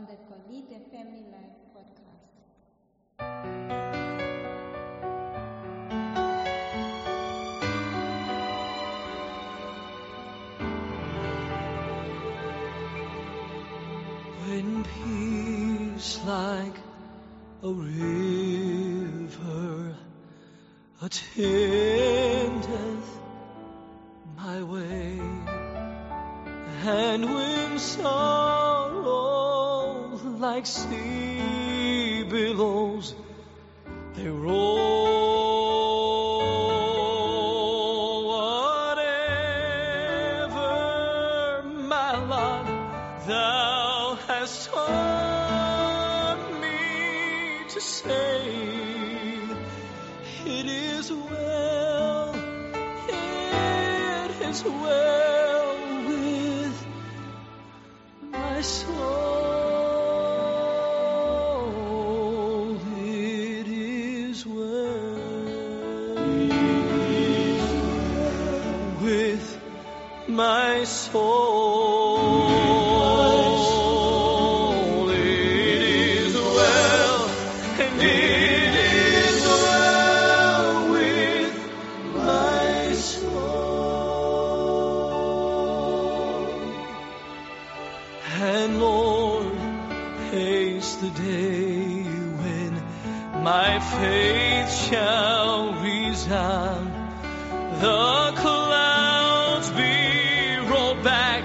on the Golide Family Life hast taught me to say, it is well, it is well with my soul, it is well with my soul. Rolled back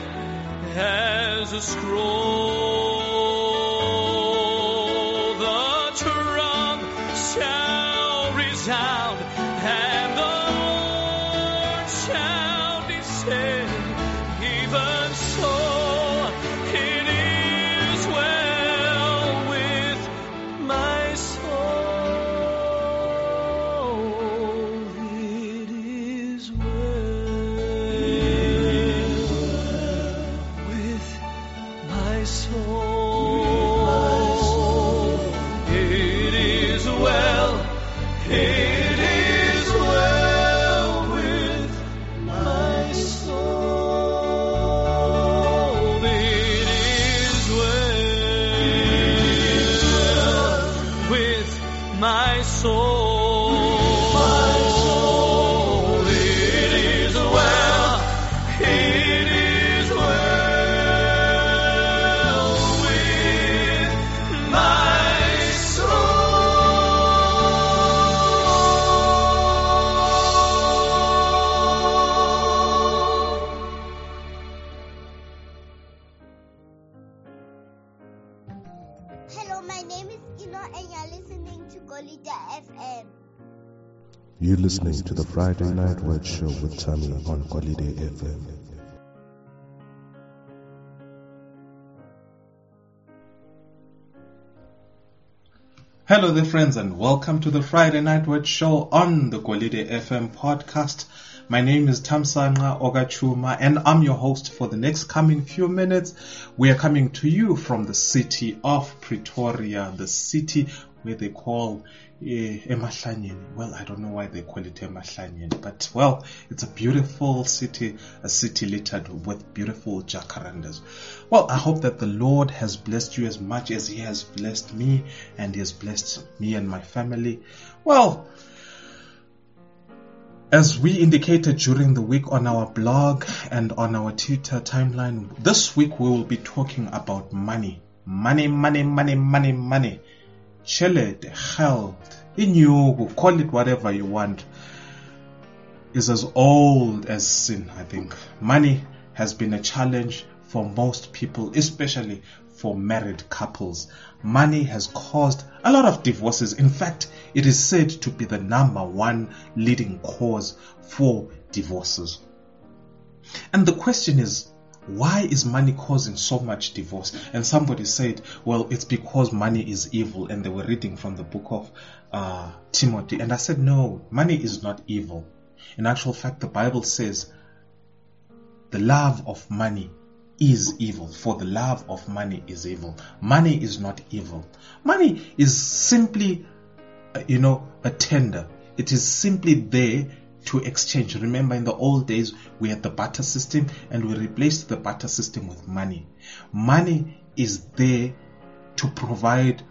as a scroll. You're listening to the Friday Night Word Show with Tammy on Holiday FM. Hello there friends and welcome to the Friday Night Word Show on the Golide FM podcast. My name is Tamsanga Ogachuma and I'm your host for the next coming few minutes. We are coming to you from the city of Pretoria, the city where they call eh, Emahlanyeni. Well, I don't know why they call it Emahlanyeni, but well, it's a beautiful city, a city littered with beautiful jacarandas. Well, I hope that the Lord has blessed you as much as He has blessed me and He has blessed me and my family. Well, as we indicated during the week on our blog and on our Twitter timeline, this week we will be talking about money. Money, money, money, money, money. Chelete, health, inyugu, call it whatever you want, is as old as sin, I think. Money has been a challenge for most people, especially for married couples. Money has caused a lot of divorces. In fact, it is said to be the number one leading cause for divorces. And the question is, why is money causing so much divorce? And somebody said, well, it's because money is evil. And they were reading from the book of uh, Timothy. And I said, no, money is not evil. In actual fact, the Bible says the love of money is evil, for the love of money is evil. Money is not evil. Money is simply, uh, you know, a tender. It is simply there to exchange. Remember, in the old days, we had the barter system and we replaced the barter system with money. Money is there to provide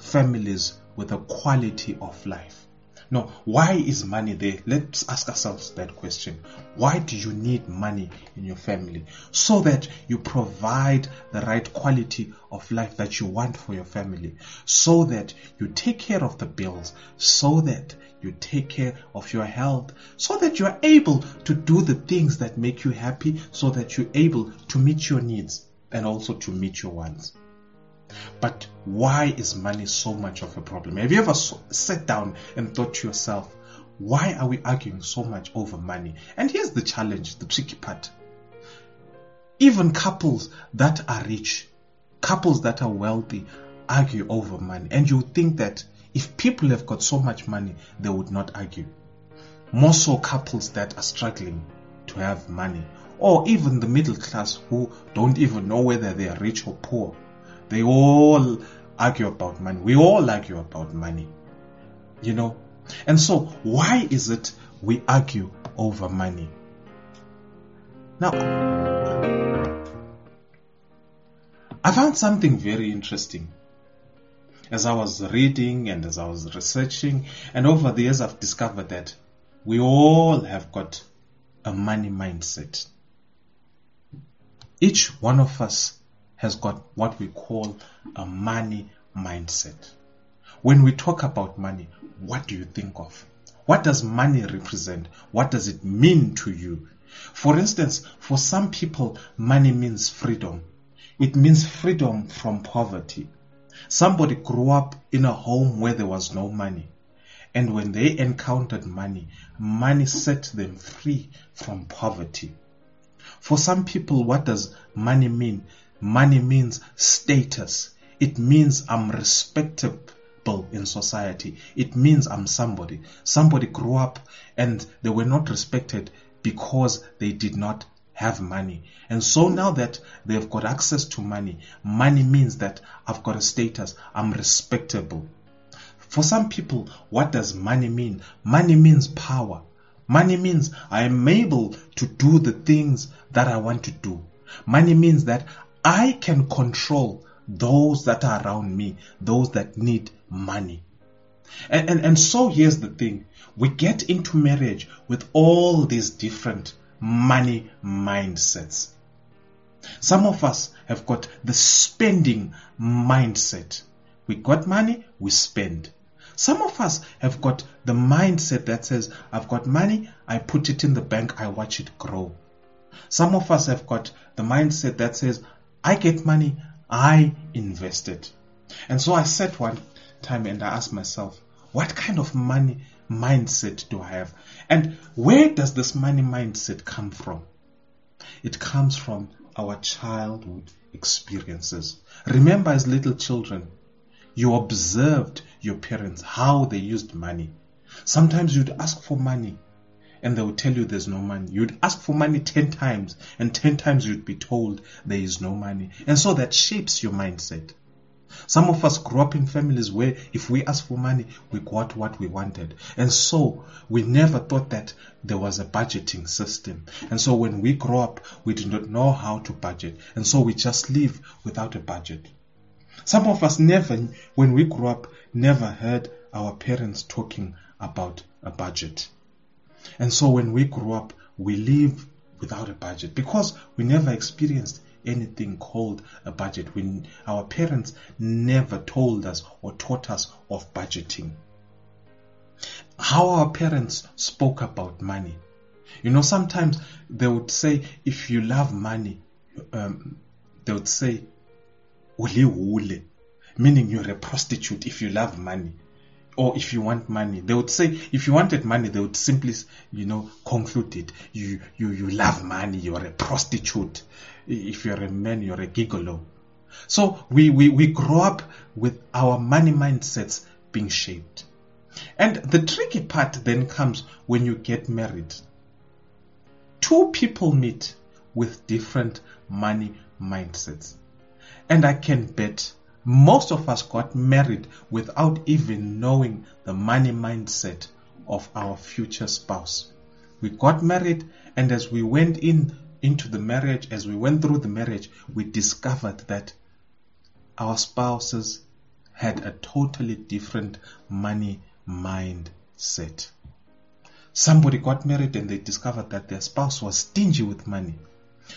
families with a quality of life. Now, why is money there? Let's ask ourselves that question. Why do you need money in your family? So that you provide the right quality of life that you want for your family. So that you take care of the bills. So that you take care of your health. So that you are able to do the things that make you happy. So that you're able to meet your needs and also to meet your wants. But why is money so much of a problem? Have you ever sat down and thought to yourself, why are we arguing so much over money? And here's the challenge, the tricky part. Even couples that are rich, couples that are wealthy, argue over money. And you think that if people have got so much money, they would not argue. More so couples that are struggling to have money. Or even the middle class who don't even know whether they are rich or poor they all argue about money. We all argue about money. You know? And so, why is it we argue over money? Now, I found something very interesting as I was reading and as I was researching, and over the years I've discovered that we all have got a money mindset. Each one of us has got what we call a money mindset. When we talk about money, what do you think of? What does money represent? What does it mean to you? For instance, for some people, money means freedom. It means freedom from poverty. Somebody grew up in a home where there was no money. And when they encountered money, money set them free from poverty. For some people, what does money mean? Money means status. It means I'm respectable in society. It means I'm somebody. Somebody grew up and they were not respected because they did not have money. And so now that they've got access to money, money means that I've got a status. I'm respectable. For some people, what does money mean? Money means power. Money means I am able to do the things that I want to do. Money means that I can control those that are around me, those that need money. And, and, and so here's the thing. We get into marriage with all these different money mindsets. Some of us have got the spending mindset. We got money, we spend. Some of us have got the mindset that says, I've got money, I put it in the bank, I watch it grow. Some of us have got the mindset that says, I get money, I invest it. And so I sat one time and I asked myself, what kind of money mindset do I have? And where does this money mindset come from? It comes from our childhood experiences. Remember as little children, you observed your parents, how they used money. Sometimes you'd ask for money and they would tell you there's no money. You'd ask for money 10 times and 10 times you'd be told there is no money. And so that shapes your mindset. Some of us grew up in families where if we asked for money, we got what we wanted. And so we never thought that there was a budgeting system. And so when we grow up, we do not know how to budget. And so we just live without a budget. Some of us never, when we grew up, never heard our parents talking about a budget. And so when we grew up, we live without a budget because we never experienced anything called a budget. We, our parents never told us or taught us of budgeting. How our parents spoke about money. You know, sometimes they would say, if you love money, um, they would say, uli meaning you're a prostitute if you love money or if you want money they would say if you wanted money they would simply you know conclude it you you you love money you're a prostitute if you're a man you're a gigolo. So we we, we grow up with our money mindsets being shaped. And the tricky part then comes when you get married. Two people meet with different money mindsets. And i can bet most of us got married without even knowing the money mindset of our future spouse. We got married and as we went in into the marriage, as we went through the marriage, we discovered that our spouses had a totally different money mindset. Somebody got married and they discovered that their spouse was stingy with money.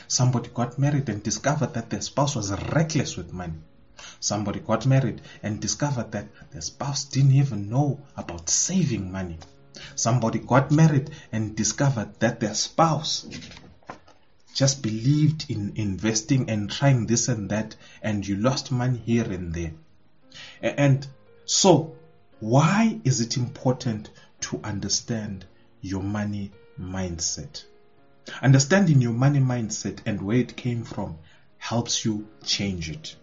Somebody got married and discovered that their spouse was reckless with money. Somebody got married and discovered that their spouse didn't even know about saving money. Somebody got married and discovered that their spouse just believed in investing and trying this and that, and you lost money here and there. And so, why is it important to understand your money mindset? Understanding your money mindset and where it came from helps you change it.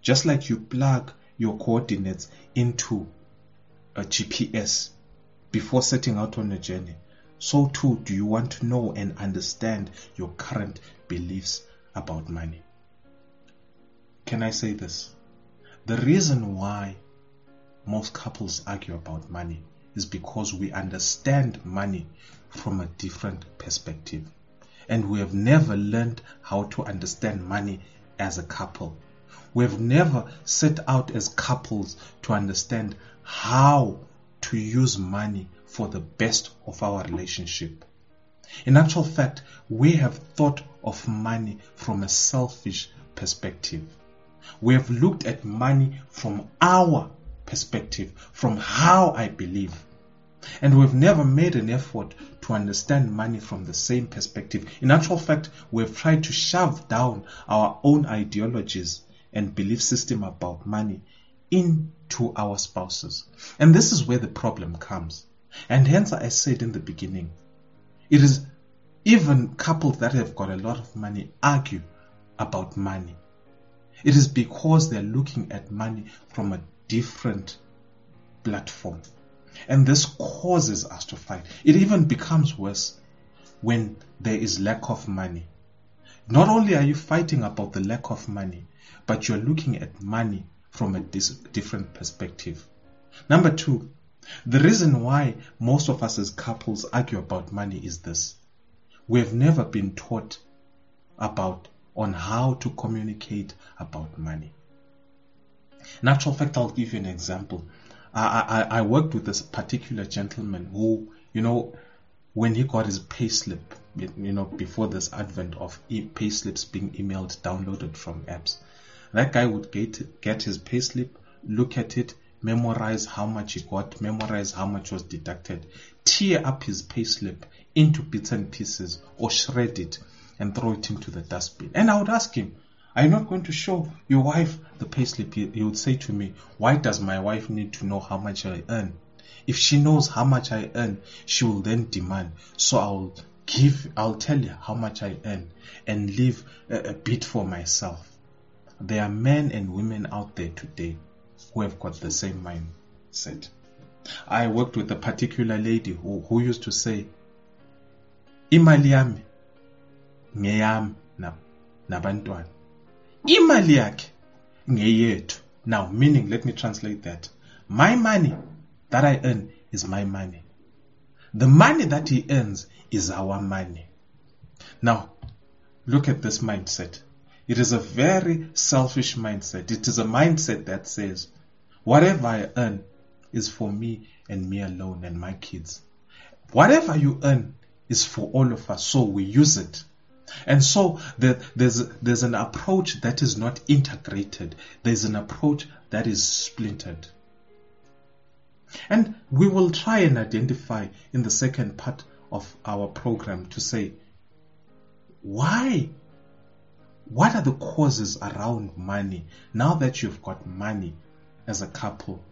Just like you plug your coordinates into a GPS before setting out on a journey, so too do you want to know and understand your current beliefs about money. Can I say this? The reason why most couples argue about money is because we understand money from a different perspective. And we have never learned how to understand money as a couple. We have never set out as couples to understand how to use money for the best of our relationship. In actual fact, we have thought of money from a selfish perspective. We have looked at money from our perspective, from how I believe. And we've never made an effort to understand money from the same perspective. In actual fact, we've tried to shove down our own ideologies and belief system about money into our spouses. And this is where the problem comes. And hence I said in the beginning, it is even couples that have got a lot of money argue about money. It is because they're looking at money from a different platform. And this causes us to fight. It even becomes worse when there is lack of money. Not only are you fighting about the lack of money, but you're looking at money from a dis- different perspective. Number two, the reason why most of us as couples argue about money is this. We have never been taught about on how to communicate about money. Natural fact, I'll give you an example. I, I, I worked with this particular gentleman who, you know, when he got his payslip, you know, before this advent of e- payslips being emailed, downloaded from apps, that guy would get get his payslip, look at it, memorize how much he got, memorize how much was deducted, tear up his payslip into bits and pieces, or shred it and throw it into the dustbin. And I would ask him, Are you not going to show your wife the payslip? He, he would say to me, Why does my wife need to know how much I earn? If she knows how much I earn, she will then demand. So I'll give, I'll tell her how much I earn and leave a, a bit for myself. There are men and women out there today who have got the same mindset. I worked with a particular lady who, who used to say, imali yami ngeyami na- nabantwana. Imali yakhe ngeyethu. Now, meaning, let me translate that. My money that I earn is my money. The money that he earns is our money. Now, look at this mindset. It is a very selfish mindset. It is a mindset that says, whatever I earn is for me and me alone and my kids. Whatever you earn is for all of us, so we use it. And so there, there's there's an approach that is not integrated. There's an approach that is splintered. And we will try and identify in the second part of our program to say why what are the causes around money? Now that you've got money as a couple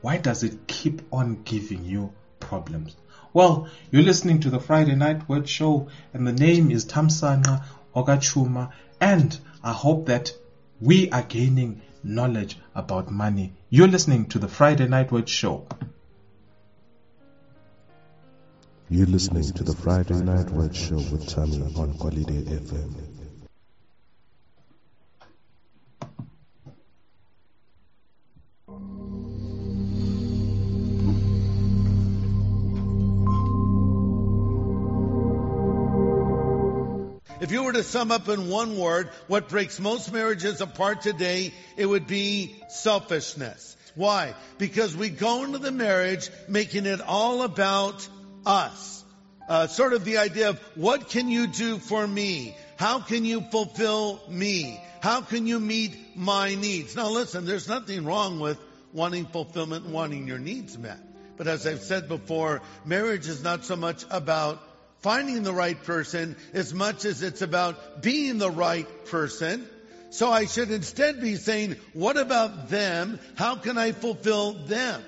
why does it keep on giving you problems? Well you're listening to the friday night word show and the name is tamsana ogachuma and i hope that we are gaining knowledge about money. You're listening to the friday night word show. You're listening to the Friday Night Word Show with Tammy on Holiday FM. If you were to sum up in one word what breaks most marriages apart today, it would be selfishness. Why? Because we go into the marriage making it all about us. Uh, sort of the idea of what can you do for me? How can you fulfill me? How can you meet my needs? Now listen, there's nothing wrong with wanting fulfillment, wanting your needs met. But as I've said before, marriage is not so much about finding the right person as much as it's about being the right person. So I should instead be saying, what about them? How can I fulfill them?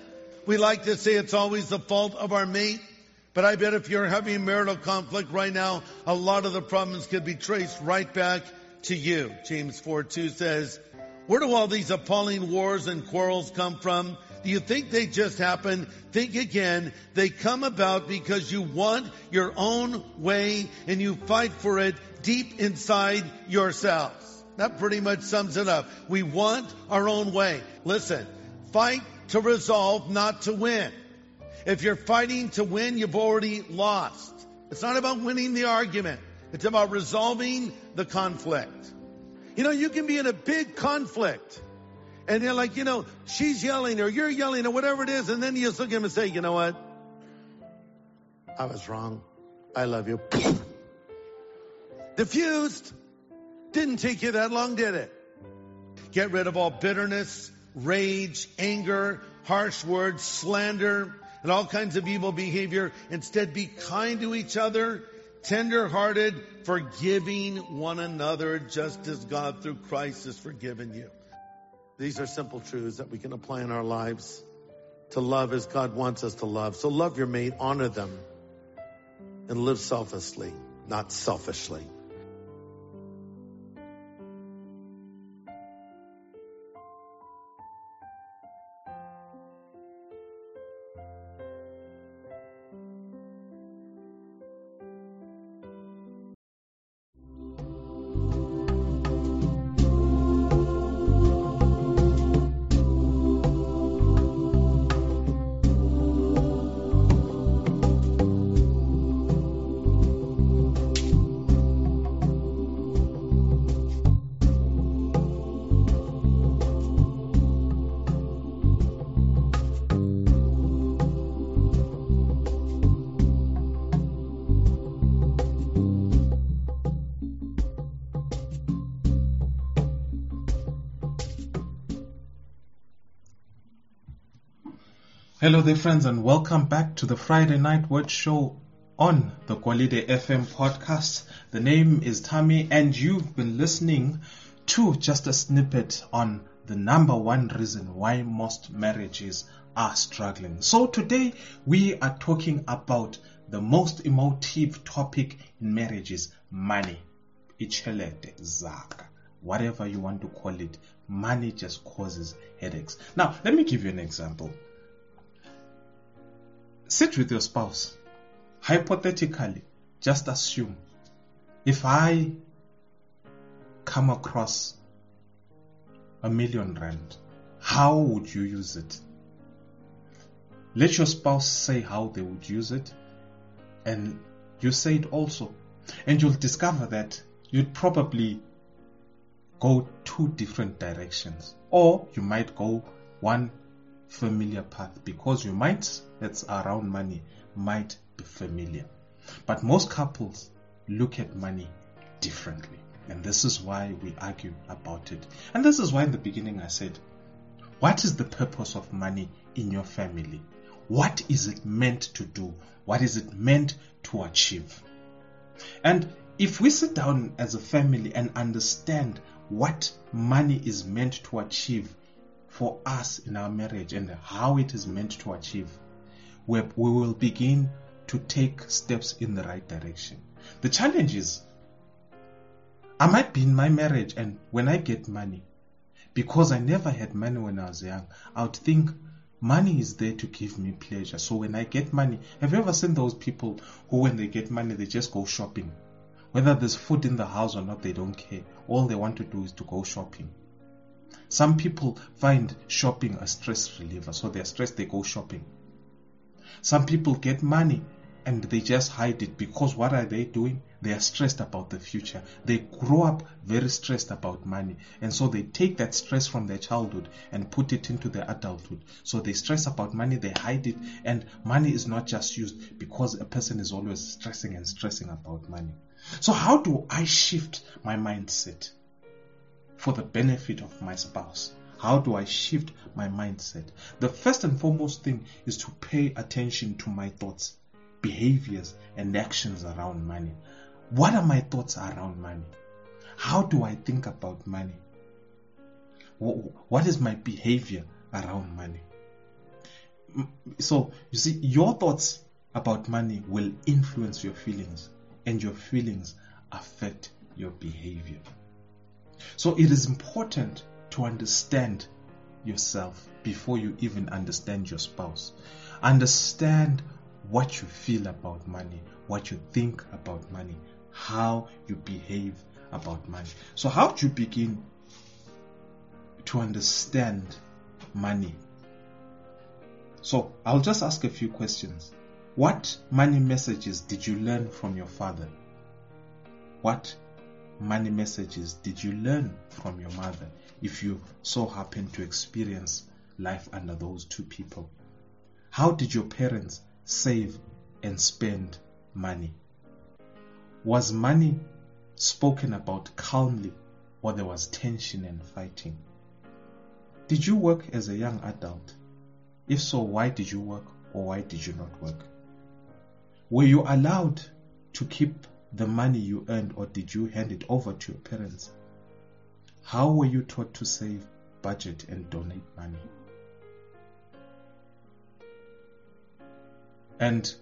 We like to say it's always the fault of our mate. But I bet if you're having marital conflict right now, a lot of the problems could be traced right back to you. James 4 2 says, Where do all these appalling wars and quarrels come from? Do you think they just happen? Think again. They come about because you want your own way and you fight for it deep inside yourselves. That pretty much sums it up. We want our own way. Listen, fight to resolve, not to win. If you're fighting to win, you've already lost. It's not about winning the argument. It's about resolving the conflict. You know, you can be in a big conflict and they're like, you know, she's yelling or you're yelling or whatever it is. And then you just look at him and say, you know what? I was wrong. I love you. Diffused. Didn't take you that long, did it? Get rid of all bitterness, rage, anger, harsh words, slander, and all kinds of evil behavior. Instead, be kind to each other, tender hearted, forgiving one another just as God through Christ has forgiven you. These are simple truths that we can apply in our lives to love as God wants us to love. So love your mate, honor them, and live selflessly, not selfishly. Hello there, friends, and welcome back to the Friday Night Word Show on the Quality FM podcast. The name is Tammy, and you've been listening to just a snippet on the number one reason why most marriages are struggling. So today we are talking about the most emotive topic in marriages money. Ichelete, zaka, whatever you want to call it. Money just causes headaches. Now, let me give you an example sit with your spouse. Hypothetically, just assume if I come across a million rand, how would you use it? Let your spouse say how they would use it, and you say it also. And you'll discover that you'd probably go two different directions, or you might go one familiar path because your minds that's around money might be familiar. But most couples look at money differently. And this is why we argue about it. And this is why in the beginning I said, what is the purpose of money in your family? What is it meant to do? What is it meant to achieve? And if we sit down as a family and understand what money is meant to achieve for us in our marriage and how it is meant to achieve, where we will begin to take steps in the right direction. The challenge is, I might be in my marriage and when I get money, because I never had money when I was young, I would think money is there to give me pleasure. So when I get money, have you ever seen those people who when they get money, they just go shopping? Whether there's food in the house or not, they don't care. All they want to do is to go shopping. Some people find shopping a stress reliever, so they're stressed, they go shopping. Some people get money and they just hide it because what are they doing? They are stressed about the future. They grow up very stressed about money. And so they take that stress from their childhood and put it into their adulthood. So they stress about money, they hide it, and money is not just used because a person is always stressing and stressing about money. So how do I shift my mindset for the benefit of my spouse? How do I shift my mindset? The first and foremost thing is to pay attention to my thoughts behaviors and actions around money. What are my thoughts around money? How do I think about money? What is my behavior around money? So, you see, your thoughts about money will influence your feelings, and your feelings affect your behavior. So, it is important to understand yourself before you even understand your spouse. Understand what you feel about money, what you think about money, how you behave about money. So, how do you begin to understand money? So, I'll just ask a few questions. What money messages did you learn from your father? What money messages did you learn from your mother if you so happen to experience life under those two people? How did your parents save and spend money? Was money spoken about calmly or there was tension and fighting? Did you work as a young adult? If so, why did you work or why did you not work? Were you allowed to keep the money you earned or did you hand it over to your parents? How were you taught to save, budget, and donate money? And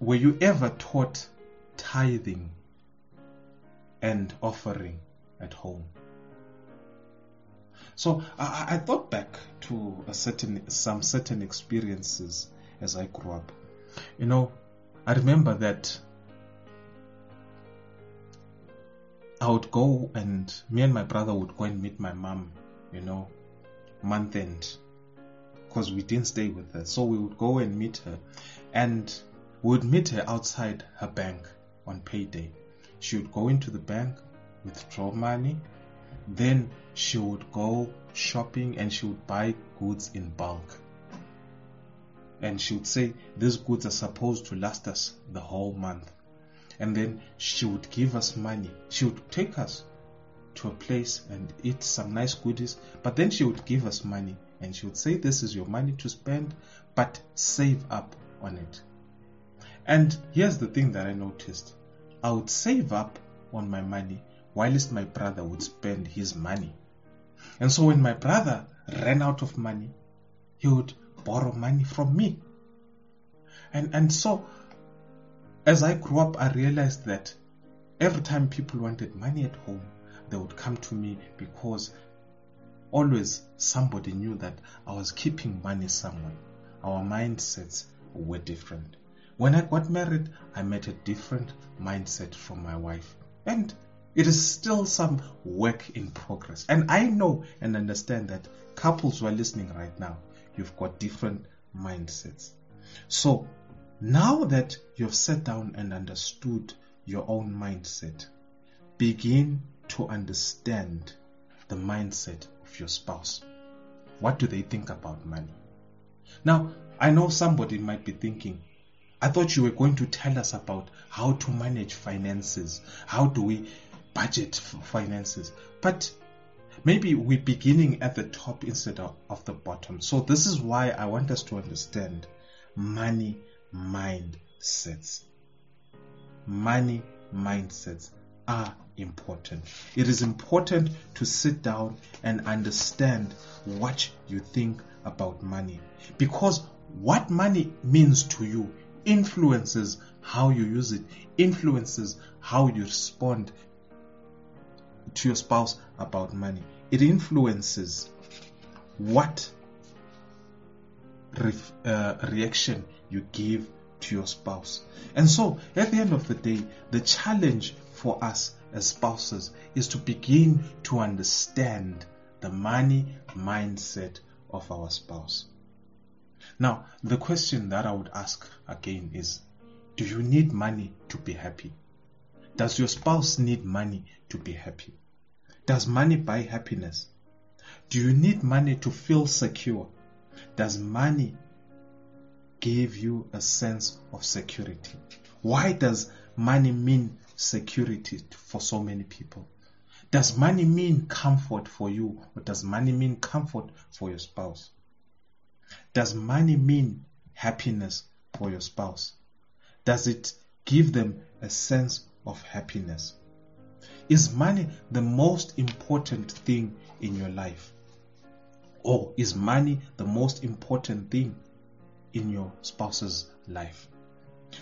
were you ever taught tithing and offering at home? So I, I thought back to certain some certain experiences as I grew up. You know, I remember that I would go and me and my brother would go and meet my mom, you know, month end because we didn't stay with her. So we would go and meet her, and we would meet her outside her bank on payday. She would go into the bank, withdraw money, then she would go shopping and she would buy goods in bulk. And she would say, These goods are supposed to last us the whole month. And then she would give us money. She would take us to a place and eat some nice goodies, but then she would give us money and she would say, This is your money to spend, but save up on it. And here's the thing that I noticed I would save up on my money, whilst my brother would spend his money. And so when my brother ran out of money, he would borrow money from me. And, and so, as I grew up, I realized that every time people wanted money at home, they would come to me because always somebody knew that I was keeping money somewhere. Our mindsets were different. When I got married, I met a different mindset from my wife. And it is still some work in progress. And I know and understand that couples who are listening right now, you've got different mindsets. So now that you've sat down and understood your own mindset, begin to understand the mindset of your spouse. What do they think about money? Now, I know somebody might be thinking, I thought you were going to tell us about how to manage finances. How do we budget for finances? But maybe we're beginning at the top instead of, of the bottom. So this is why I want us to understand money mindsets. Money mindsets are important. It is important to sit down and understand what you think about money because what money means to you influences how you use it, influences how you respond to your spouse about money. It influences what uh, reaction you give to your spouse. And so, at the end of the day, the challenge for us as spouses is to begin to understand the money mindset of our spouse. Now, the question that I would ask again is Do you need money to be happy? Does your spouse need money to be happy? Does money buy happiness? Do you need money to feel secure? Does money give you a sense of security? Why does money mean security for so many people? Does money mean comfort for you or does money mean comfort for your spouse? Does money mean happiness for your spouse? Does it give them a sense of happiness? Is money the most important thing in your life? Or is money the most important thing in your spouse's life?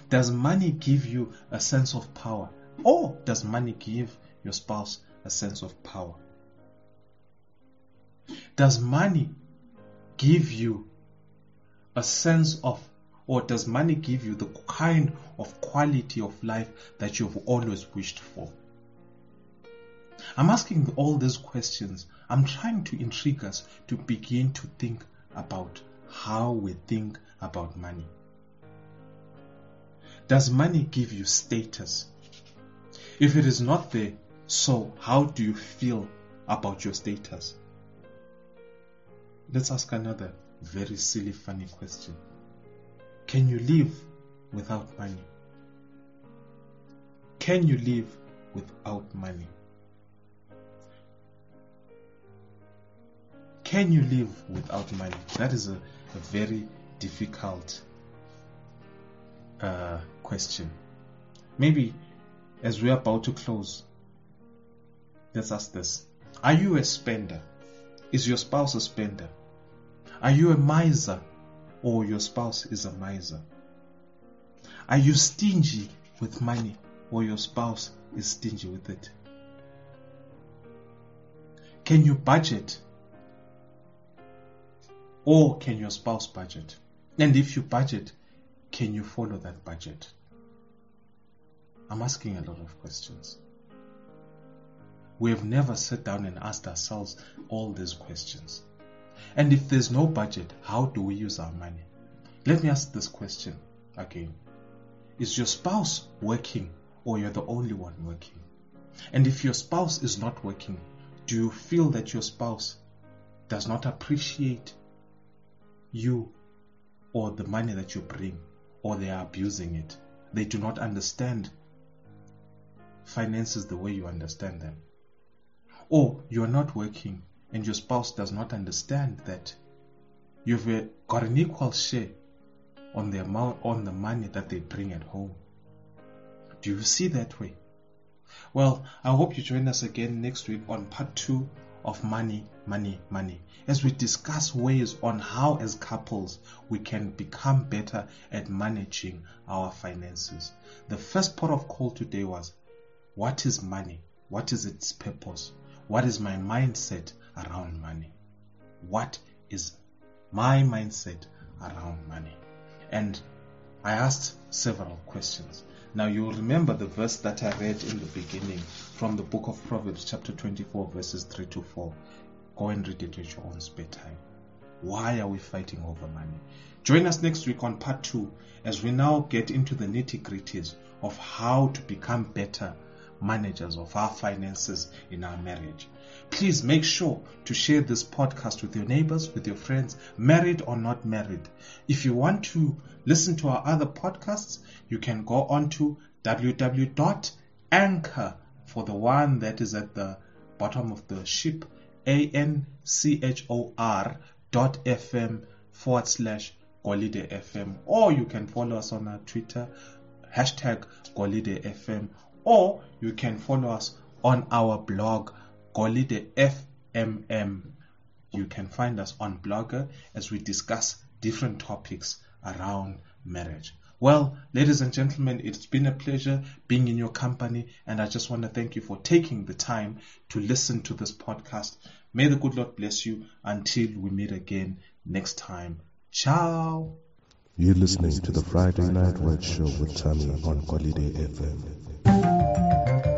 Does money give you a sense of power? Or does money give your spouse a sense of power? Does money give you a sense of, or does money give you the kind of quality of life that you've always wished for? I'm asking all these questions. I'm trying to intrigue us to begin to think about how we think about money. Does money give you status? If it is not there, so how do you feel about your status? Let's ask another very silly, funny question. Can you live without money? Can you live without money? Can you live without money? That is a, a very difficult uh, question. Maybe as we're about to close, let's ask this Are you a spender? Is your spouse a spender? Are you a miser or your spouse is a miser? Are you stingy with money or your spouse is stingy with it? Can you budget or can your spouse budget? And if you budget, can you follow that budget? I'm asking a lot of questions. We have never sat down and asked ourselves all these questions. And if there's no budget, how do we use our money? Let me ask this question again. Is your spouse working or you're the only one working? And if your spouse is not working, do you feel that your spouse does not appreciate you or the money that you bring or they are abusing it? They do not understand finances the way you understand them. Or you are not working and your spouse does not understand that you've uh, got an equal share on the amount on the money that they bring at home. Do you see that way? Well, I hope you join us again next week on part two of money, money, money, as we discuss ways on how, as couples, we can become better at managing our finances. The first part of call today was what is money? What is its purpose? What is my mindset around money? What is my mindset around money? And I asked several questions. Now you remember the verse that I read in the beginning from the book of Proverbs, chapter 24, verses 3 to 4. Go and read it at your own spare time. Why are we fighting over money? Join us next week on part two as we now get into the nitty gritties of how to become better managers of our finances in our marriage. Please make sure to share this podcast with your neighbors, with your friends, married or not married. If you want to listen to our other podcasts, you can go on to www.anchor for the one that is at the bottom of the ship, A-N-C-H-O-R dot FM forward slash Golide FM. Or you can follow us on our Twitter, hashtag Golide FM or you can follow us on our blog Golide FMM. You can find us on Blogger as we discuss different topics around marriage. Well, ladies and gentlemen, it's been a pleasure being in your company, and I just want to thank you for taking the time to listen to this podcast. May the good Lord bless you until we meet again next time. Ciao. You're listening to the Friday Night Word Show with Tammy on Quality FM.